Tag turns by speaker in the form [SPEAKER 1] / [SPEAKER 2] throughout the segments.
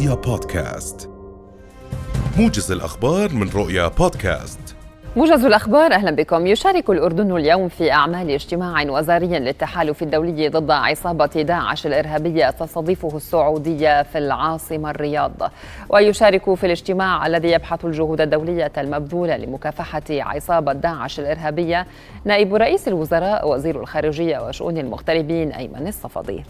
[SPEAKER 1] رؤيا بودكاست. موجز الأخبار من رؤيا بودكاست.
[SPEAKER 2] موجز الأخبار أهلا بكم. يشارك الأردن اليوم في أعمال اجتماع وزاري للتحالف الدولي ضد عصابة داعش الإرهابية تستضيفه السعودية في العاصمة الرياض. ويشارك في الاجتماع الذي يبحث الجهود الدولية المبذولة لمكافحة عصابة داعش الإرهابية. نائب رئيس الوزراء وزير الخارجية وشؤون المغتربين أيمن الصفدي.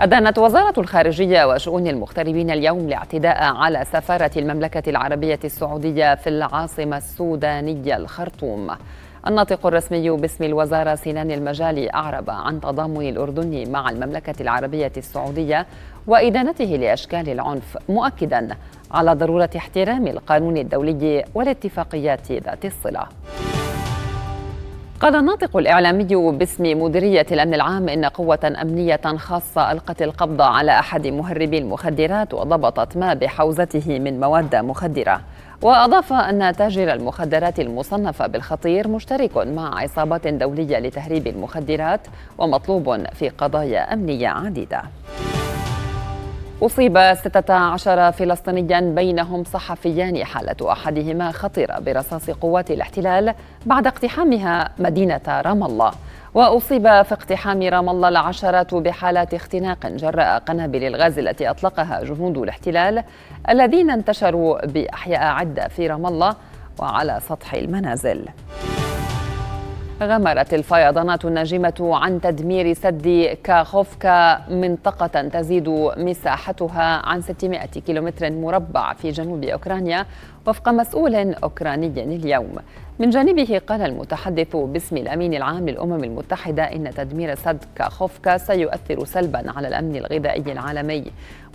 [SPEAKER 2] أدانت وزارة الخارجية وشؤون المغتربين اليوم الاعتداء على سفارة المملكة العربية السعودية في العاصمة السودانية الخرطوم. الناطق الرسمي باسم الوزارة سنان المجالي أعرب عن تضامن الأردن مع المملكة العربية السعودية وإدانته لأشكال العنف مؤكدا على ضرورة احترام القانون الدولي والاتفاقيات ذات الصلة. قال الناطق الإعلامي باسم مديرية الأمن العام إن قوة أمنية خاصة ألقت القبض على أحد مهربي المخدرات وضبطت ما بحوزته من مواد مخدرة. وأضاف أن تاجر المخدرات المصنفة بالخطير مشترك مع عصابات دولية لتهريب المخدرات ومطلوب في قضايا أمنية عديدة. أصيب 16 فلسطينيا بينهم صحفيان حالة أحدهما خطيرة برصاص قوات الاحتلال بعد اقتحامها مدينة رام الله. وأصيب في اقتحام رام الله العشرات بحالات اختناق جراء قنابل الغاز التي أطلقها جنود الاحتلال الذين انتشروا بأحياء عدة في رام الله وعلى سطح المنازل. غمرت الفيضانات الناجمة عن تدمير سد كاخوفكا منطقة تزيد مساحتها عن 600 كيلومتر مربع في جنوب أوكرانيا وفق مسؤول أوكراني اليوم. من جانبه قال المتحدث باسم الأمين العام للأمم المتحدة إن تدمير سد كاخوفكا سيؤثر سلبا على الأمن الغذائي العالمي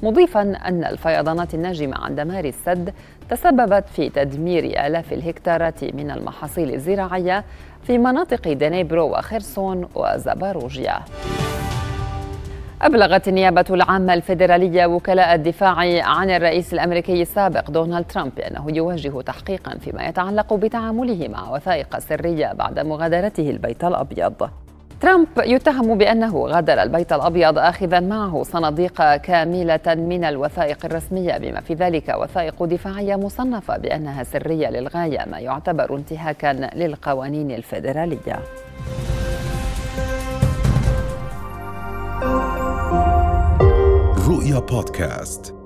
[SPEAKER 2] مضيفا أن الفيضانات الناجمة عن دمار السد تسببت في تدمير آلاف الهكتارات من المحاصيل الزراعية في مناطق دنيبرو وخرسون وزاباروجيا أبلغت النيابة العامة الفيدرالية وكلاء الدفاع عن الرئيس الأمريكي السابق دونالد ترامب بأنه يواجه تحقيقا فيما يتعلق بتعامله مع وثائق سرية بعد مغادرته البيت الأبيض. ترامب يتهم بأنه غادر البيت الأبيض آخذا معه صناديق كاملة من الوثائق الرسمية بما في ذلك وثائق دفاعية مصنفة بأنها سرية للغاية ما يعتبر انتهاكا للقوانين الفيدرالية.
[SPEAKER 1] رؤيا بودكاست